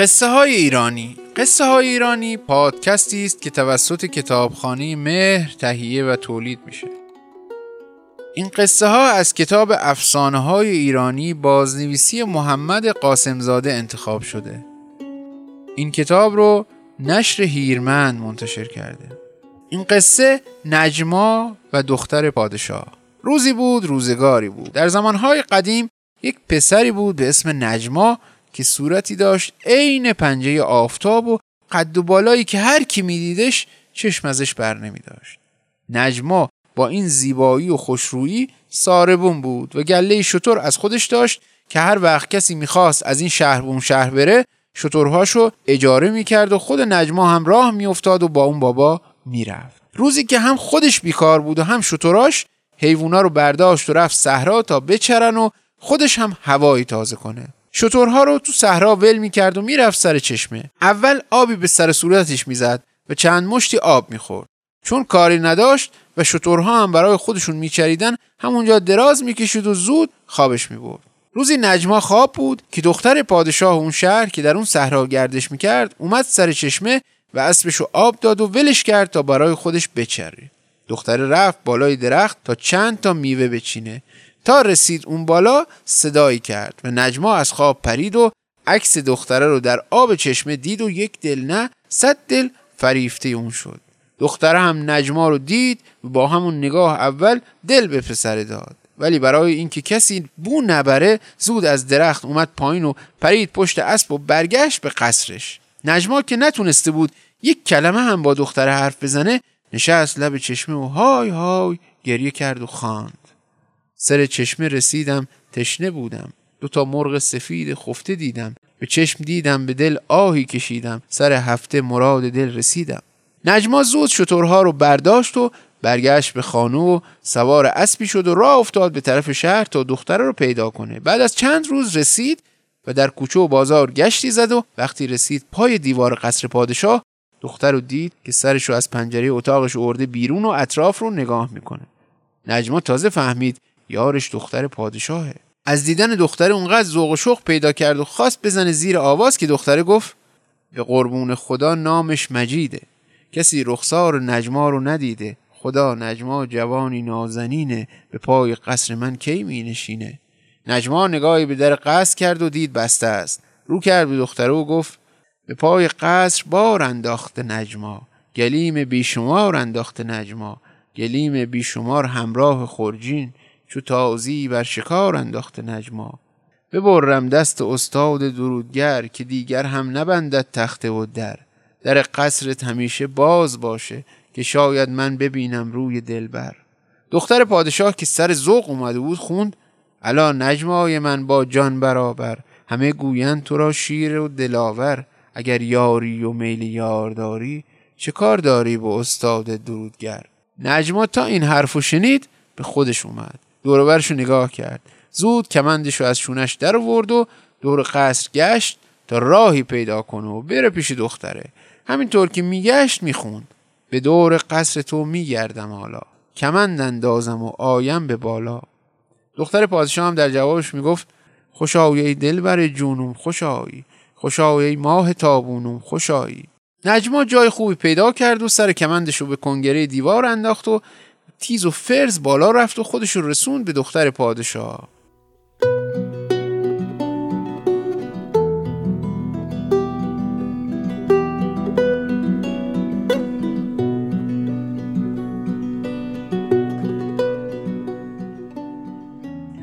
قصه های ایرانی. قصه های ایرانی پادکستی است که توسط کتابخانه مهر تهیه و تولید میشه. این قصه ها از کتاب افسانه های ایرانی بازنویسی محمد قاسمزاده انتخاب شده. این کتاب رو نشر هیرمند منتشر کرده. این قصه نجما و دختر پادشاه. روزی بود روزگاری بود. در زمانهای قدیم یک پسری بود به اسم نجما که صورتی داشت عین پنجه آفتاب و قد و بالایی که هر کی میدیدش چشم ازش بر نمی داشت. نجما با این زیبایی و خوشرویی ساربون بود و گله شطور از خودش داشت که هر وقت کسی می‌خواست از این شهر اون شهر بره شطورهاشو اجاره می‌کرد و خود نجما هم راه میافتاد و با اون بابا می‌رفت روزی که هم خودش بیکار بود و هم شطوراش حیوونا رو برداشت و رفت صحرا تا بچرن و خودش هم هوایی تازه کنه شطورها رو تو صحرا ول می‌کرد و می‌رفت سر چشمه. اول آبی به سر صورتش می‌زد و چند مشتی آب می‌خورد. چون کاری نداشت و شطورها هم برای خودشون میچریدن همونجا دراز می‌کشید و زود خوابش می‌برد. روزی نجما خواب بود که دختر پادشاه اون شهر که در اون صحرا گردش می‌کرد اومد سر چشمه و اسبشو آب داد و ولش کرد تا برای خودش بچره. دختر رفت بالای درخت تا چند تا میوه بچینه. تا رسید اون بالا صدایی کرد و نجما از خواب پرید و عکس دختره رو در آب چشمه دید و یک دل نه صد دل فریفته اون شد. دختره هم نجما رو دید و با همون نگاه اول دل به پسر داد. ولی برای اینکه کسی بو نبره زود از درخت اومد پایین و پرید پشت اسب و برگشت به قصرش. نجما که نتونسته بود یک کلمه هم با دختره حرف بزنه نشست لب چشمه و های های گریه کرد و خواند سر چشمه رسیدم تشنه بودم. دو تا مرغ سفید خفته دیدم. به چشم دیدم به دل آهی کشیدم. سر هفته مراد دل رسیدم. نجما زود شطورها رو برداشت و برگشت به خانه و سوار اسبی شد و راه افتاد به طرف شهر تا دختره رو پیدا کنه. بعد از چند روز رسید و در کوچه و بازار گشتی زد و وقتی رسید پای دیوار قصر پادشاه دختر رو دید که سرش رو از پنجره اتاقش ارده بیرون و اطراف رو نگاه می‌کنه. نجما تازه فهمید یارش دختر پادشاهه. از دیدن دختره اونقدر ذوق و شوق پیدا کرد و خواست بزنه زیر آواز که دختره گفت به قربون خدا نامش مجیده. کسی رخسار نجما رو ندیده. خدا نجما جوانی نازنینه. به پای قصر من کی می نشینه نجما نگاهی به در قصر کرد و دید بسته است. رو کرد به دختره و گفت به پای قصر بار انداخته نجما. گلیم بیشمار انداخته نجما. گلیم بیشمار همراه خورجین چو تازی بر شکار انداخته نجما. ببرم دست استاد درودگر که دیگر هم نبندد تخته و در. در قصرت همیشه باز باشه که شاید من ببینم روی دلبر. دختر پادشاه که سر ذوق اومده بود خوند الا نجمای من با جان برابر همه گویند تو را شیر و دلاور. اگر یاری و میل یار داری چه کار داری با استاد درودگر؟ نجما تا این حرفو شنید به خودش اومد. دورورشو نگاه کرد. زود کمندشو از شونش در ورد و دور قصر گشت تا راهی پیدا کنه و بره پیش دختره. همینطور که میگشت می‌خوند. به دور قصر تو میگردم حالا. کمند اندازم و آیم به بالا. دختر پادشاه هم در جوابش می‌گفت خوشایی ای دل بر جونوم خوشایی خوشایی ای ماه تابونوم خوشایی نجما جای خوبی پیدا کرد و سر کمندش رو به کنگره دیوار انداخت و تیز و فرز بالا رفت و خودش رو رسوند به دختر پادشاه.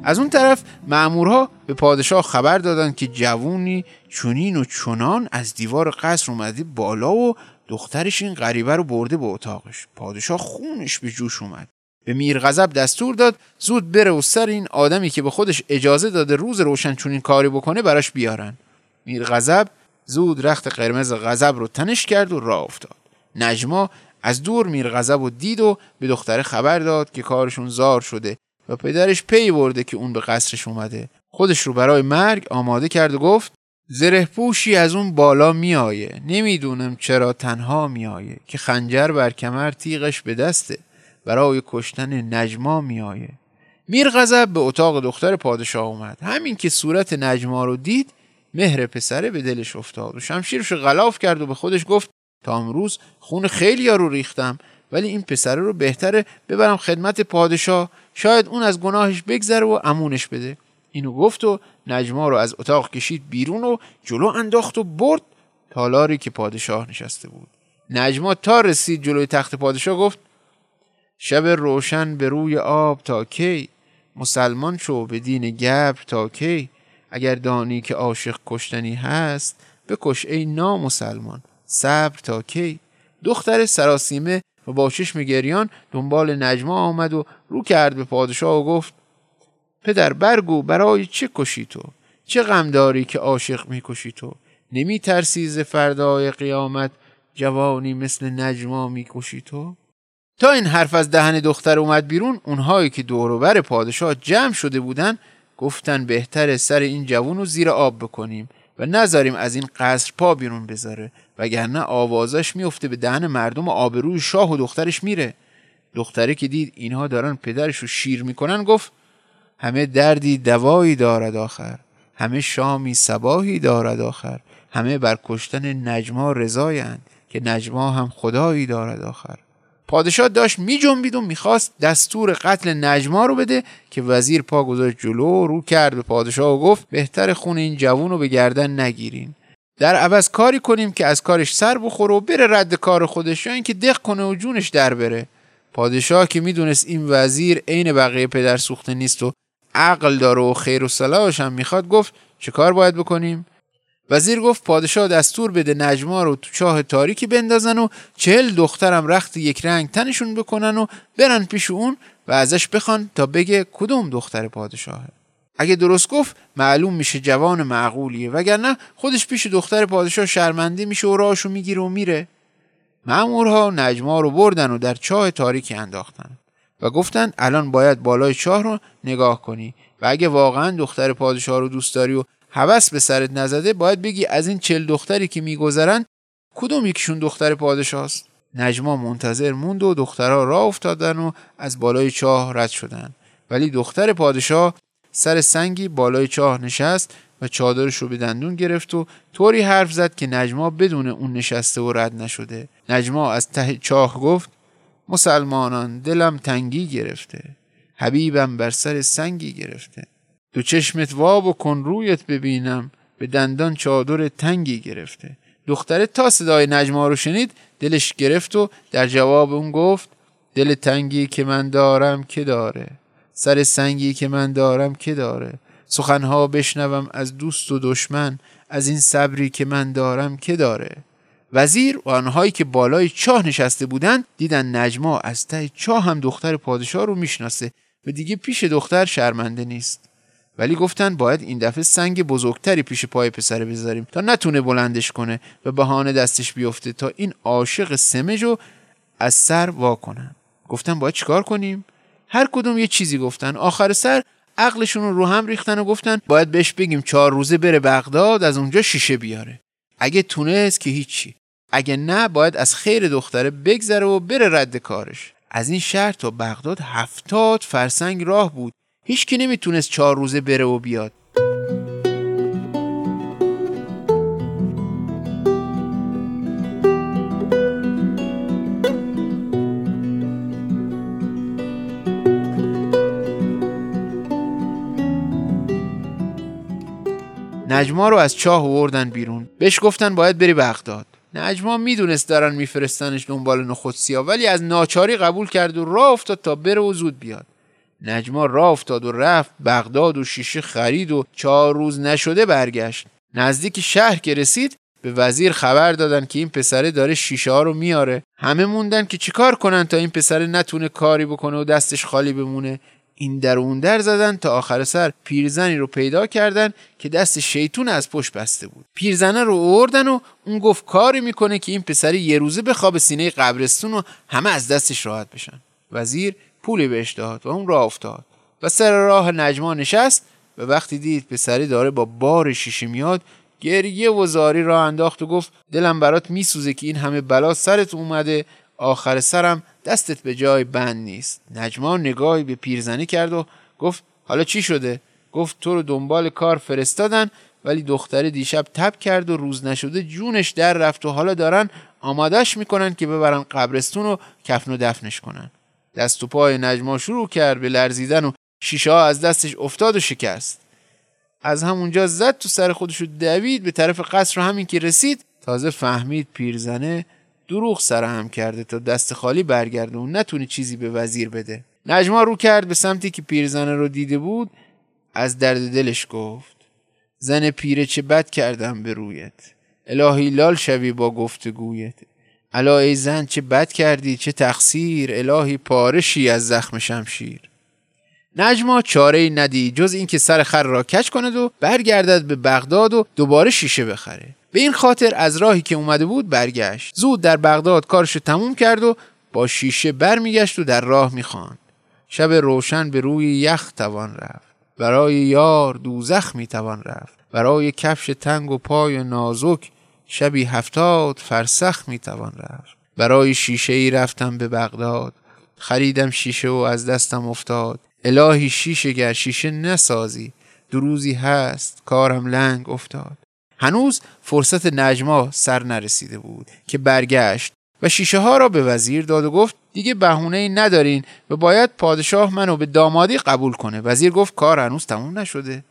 از اون طرف مامورها به پادشاه خبر دادند که جوونی چونین و چونان از دیوار قصر اومده بالا و دخترش این غریبه رو برده به اتاقش. پادشاه خونش به جوش اومد. به میر غضب دستور داد زود بره و سر این آدمی که به خودش اجازه داده روز روشن چونین کاری بکنه براش بیارن. میر غضب زود رخت قرمز غضب رو تنش کرد و راه افتاد. نجما از دور میر غضب و دید و به دختره خبر داد که کارشون زار شده و پدرش پی برده که اون به قصرش اومده. خودش رو برای مرگ آماده کرد و گفت زره پوشی از اون بالا میآیه نمی‌دونم چرا تنها میآیه که خنجر بر کمر تیغش به دسته برای کشتن نجما میآیه میر غضب به اتاق دختر پادشاه اومد. همین که صورت نجما رو دید مهر پسره به دلش افتاد و شمشیرش غلاف کرد و به خودش گفت تا امروز خون خیلی رو ریختم ولی این پسره رو بهتره ببرم خدمت پادشاه. شاید اون از گناهش بگذره و امونش بده. اینو گفت و نجما رو از اتاق کشید بیرون و جلو انداخت و برد تالاری که پادشاه نشسته بود. نجما تا رسید جلوی تخت پادشاه گفت شب روشن به روی آب تا کی؟ مسلمان شو به دین گبر تا کی؟ اگر دانی که عاشق کشتنی هست بکش ای نامسلمان صبر تا کی؟ دختر سراسیمه و با چشم گریان دنبال نجما آمد و رو کرد به پادشاه و گفت پدر برگو برای چه کشی تو؟ چه غم داری که عاشق می‌کشی تو؟ نمی ترسی ز فردای قیامت جوانی مثل نجما می‌کشی تو؟ تا این حرف از دهن دختر اومد بیرون اونهایی که دوروبر پادشاه جمع شده بودن گفتن بهتر سر این جوون رو زیر آب بکنیم و نذاریم از این قصر پا بیرون بذاره وگرنه آوازش میفته به دهن مردم و آبروی شاه و دخترش میره. دختره که دید اینها دارن پدرش رو شیر می‌کنن گفت همه دردی دوایی دارد آخر. همه شامی سباهی دارد آخر. همه بر کشتن نجما رضایند که نجما هم خدایی دارد آخر. پادشاه داشت می جنبید و می‌خواست دستور قتل نجما رو بده که وزیر پا گذاشت جلو رو کرد به پادشاه و گفت بهتر خون این جوون رو به گردن نگیرین. در عوض کاری کنیم که از کارش سر بخوره و بره رد کار خودش یا اینکه دق کنه و جونش در بره. پادشاه که می‌دونست این وزیر عین بقیه پدر سوخته نیست و عقل داره و خیر و صلاحش هم می‌خواد گفت چه کار باید بکنیم؟ وزیر گفت پادشاه دستور بده نجما رو تو چاه تاریکی بندازن و چهل دخترم رخت یک رنگ تنشون بکنن و برن پیش اون و ازش بخوان تا بگه کدوم دختر پادشاهه. اگه درست گفت معلوم میشه جوان معقولیه وگرنه خودش پیش دختر پادشاه شرمنده میشه و راهشو می‌گیره و میره. مامورها نجما رو بردن و در چاه تاریکی انداختن. و گفتن الان باید بالای چاه رو نگاه کنی و اگه واقعا دختر پادشاه رو دوست داری و هوس به سرت نزده باید بگی از این چل دختری که میگذرن کدوم یکیشون دختر پادشاهست؟ نجما منتظر موند و دخترها راه افتادن و از بالای چاه رد شدن. ولی دختر پادشاه سر سنگی بالای چاه نشست و چادرش رو به دندون گرفت و طوری حرف زد که نجما بدون اون نشسته و رد نشده. نجما از ته چاه گفت مسلمانان دلم تنگی گرفته حبیبم بر سر سنگی گرفته. دو چشمت واب و کن رویت ببینم به دندان چادر تنگی گرفته. دختره تا صدای نجما رو شنید دلش گرفت و در جواب اون گفت دل تنگی که من دارم که داره؟ سر سنگی که من دارم که داره؟ سخنها بشنوم از دوست و دشمن از این صبری که من دارم که داره؟ وزیر و آنهایی که بالای چاه نشسته بودند دیدن نجما از ته چاه هم دختر پادشاه رو می‌شناسه و دیگه پیش دختر شرمنده نیست. ولی گفتن باید این دفعه سنگ بزرگتری پیش پای پسر بذاریم تا نتونه بلندش کنه و بهانه دستش بیفته تا این عاشق سمج رو از سر وا کنن. گفتن باید چیکار کنیم؟ هر کدوم یه چیزی گفتن. آخر سر عقلشون رو هم ریختن و گفتن باید بهش بگیم چهار روزه بره بغداد از اونجا شیشه بیاره. اگه تونست که هیچی. اگه نه باید از خیر دختره بگذره و بره رد کارش. از این شهر تا بغداد هفتاد فرسنگ راه بود. هیچ کی نمی‌تونست چهار روزه بره و بیاد. نجما رو از چاه آوردن بیرون. بهش گفتن باید بری بغداد. نجما می‌دونست دارن میفرستنش دنبال نخود سیاه ولی از ناچاری قبول کرد و راه افتاد تا بره و زود بیاد. نجما راه افتاد و رفت بغداد و شیشه خرید و چهار روز نشده برگشت. نزدیک شهر که رسید به وزیر خبر دادن که این پسره داره شیشه ها رو میاره. همه موندن که چیکار کنن تا این پسره نتونه کاری بکنه و دستش خالی بمونه. این در اون در زدن تا آخر سر پیرزنی رو پیدا کردن که دست شیطون از پشت بسته بود. پیرزنه رو اوردن و اون گفت کاری می‌کنه که این پسر یه روزه بخواب سینه قبرستون و همه از دستش راحت بشن. وزیر پولی بهش داد و اون راه افتاد. و سر راه نجما نشست و وقتی دید پسری داره با بار شیشه میاد گریه و زاری را انداخت و گفت دلم برات میسوزه که این همه بلا سرت اومده آخر سرم دستت به جای بند نیست. نجما نگاهی به پیرزنی کرد و گفت حالا چی شده؟ گفت تو رو دنبال کار فرستادن ولی دختره دیشب تب کرد و روز نشده جونش در رفت و حالا دارن آمادش می‌کنن که ببرن قبرستون و کفن و دفنش کنن. دست و پای نجما شروع کرد به لرزیدن و شیشه ها از دستش افتاد و شکست. از همونجا زد تو سر خودش دوید به طرف قصر و همین که رسید تازه فهمید پیرزنه دروغ سرهم کرده تا دست خالی برگرده و نتونه چیزی به وزیر بده. نجما رو کرد به سمتی که پیرزنه رو دیده بود از درد دلش گفت زن پیره چه بد کردم به رویت؟ الهی لال شوی با گفتگویت. الا ای زن چه بد کردی؟ چه تقصیر؟ الهی پارشی از زخم شمشیر. نجما چاره ای ندید جز اینکه سر خر را کش کند و برگردد به بغداد و دوباره شیشه بخره. به این خاطر از راهی که اومده بود برگشت. زود در بغداد کارشو تموم کرد و با شیشه برمیگشت و در راه می‌خواند. شب روشن به روی یخ توان رفت. برای یار دوزخ می‌توان رفت. برای کفش تنگ و پای نازک شبی هفتاد فرسخ می‌توان رفت. برای شیشه ای رفتم به بغداد. خریدم شیشه و از دستم افتاد. الهی شیشه گر شیشه نسازی. دروزی هست کارم لنگ افتاد. هنوز فرصت نجما سر نرسیده بود که برگشت و شیشه ها را به وزیر داد و گفت دیگه بهونه ای ندارین و باید پادشاه منو به دامادی قبول کنه. وزیر گفت کار هنوز تموم نشده.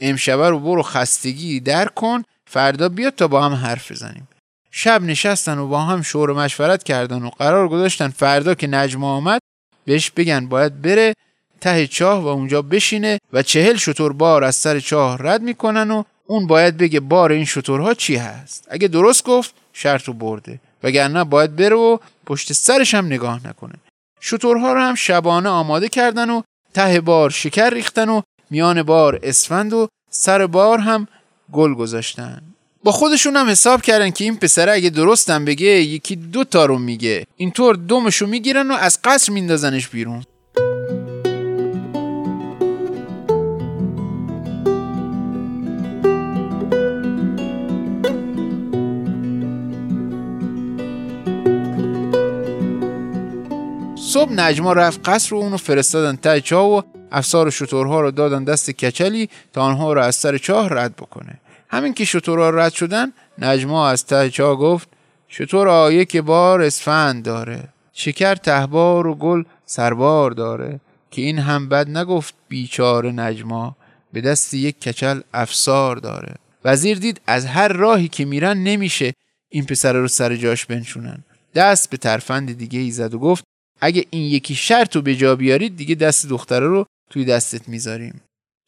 امشبه رو برو خستگی در کن فردا بیاد تا با هم حرف بزنیم. شب نشستن و با هم شور و مشورت کردن و قرار گذاشتن فردا که نجما آمد بهش بگن باید بره ته چاه و اونجا بشینه و چهل شطور بار از سر چاه رد می‌کنن و اون باید بگه بار این شطورها چی هست. اگه درست گفت شرط رو برده. وگرنه باید بره و پشت سرش هم نگاه نکنه. شطورها رو هم شبانه آماده کردن و ته بار شکر ریختن و میان بار اسفند و سر بار هم گل گذاشتن. با خودشون هم حساب کردن که این پسره اگه درستم بگه یکی دو تا رو میگه. اینطور دومشو می‌گیرن و از قصر میندازنش بیرون. صبح نجما رفت قصر و اونو فرستادن ته چاه و افسار شطورها رو دادن دست کچلی تا آنها رو از سر چاه رد بکنه. همین که شطورها رد شدن نجما از ته چاه گفت شطور آیه که بار اسفند داره شکر تهبار و گل سربار داره که این هم بد نگفت بیچاره نجما به دست یک کچل افسار داره. وزیر دید از هر راهی که میرن نمیشه این پسر رو سر جاش بنشونن. دست به ترفند دیگه ای زد و گفت اگه این یکی شرط رو به جا بیارید دیگه دست دختره رو توی دستت می‌ذاریم.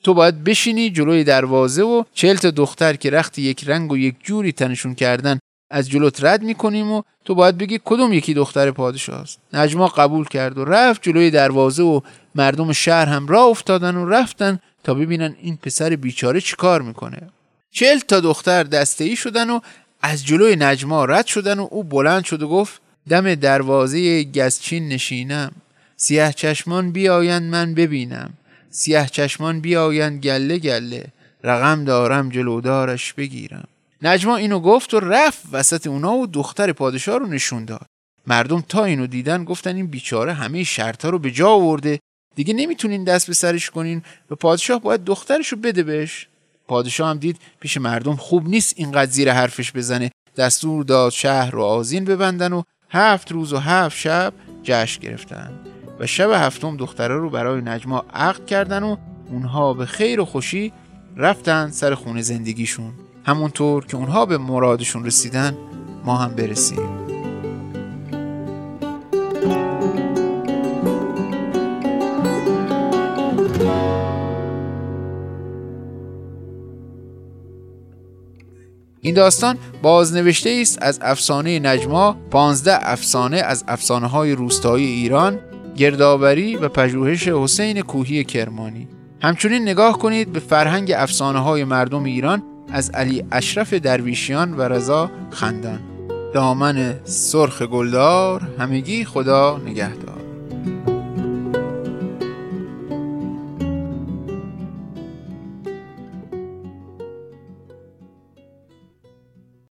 تو باید بشینی جلوی دروازه و چهل تا دختر که رخت یک رنگ و یک جوری تنشون کردن از جلوت رد می‌کنیم و تو باید بگی کدوم یکی دختر پادشاه است نجما قبول کرد و رفت جلوی دروازه و مردم شهر هم راه افتادن و رفتن تا ببینن این پسر بیچاره چیکار می‌کنه. چهل تا دختر دسته ای شدن و از جلوی نجما رد شدن و او بلند شد و گفت دم دروازه گزچین نشینم. سیاه چشمان بیایند من ببینم. سیاه چشمان بیایند گله گله. رقم دارم جلودارش بگیرم. نجما اینو گفت و رفت وسط اونا و دختر پادشاه رو نشون داد. مردم تا اینو دیدن گفتن این بیچاره همه شرطا رو به جا آورده. دیگه نمی‌تونین دست به سرش کنین. و پادشاه باید دخترش رو بده بهش. پادشاه هم دید پیش مردم خوب نیست اینقدر زیر حرفش بزنه. دستور داد شهر رو آزین ببندن و هفت روز و هفت شب جشن گرفتن و شب هفتم دختره رو برای نجما عقد کردن و اونها به خیر و خوشی رفتن سر خونه زندگیشون. همونطور که اونها به مرادشون رسیدن ما هم برسیم. این داستان بازنوشته است از افسانه نجما 15 افسانه از افسانه های روستایی ایران گردآوری و پژوهش حسین کوهی کرمانی. همچنین نگاه کنید به فرهنگ افسانه های مردم ایران از علی اشرف درویشیان و رضا خندان. دامن سرخ گلدار همگی خدا نگهدار.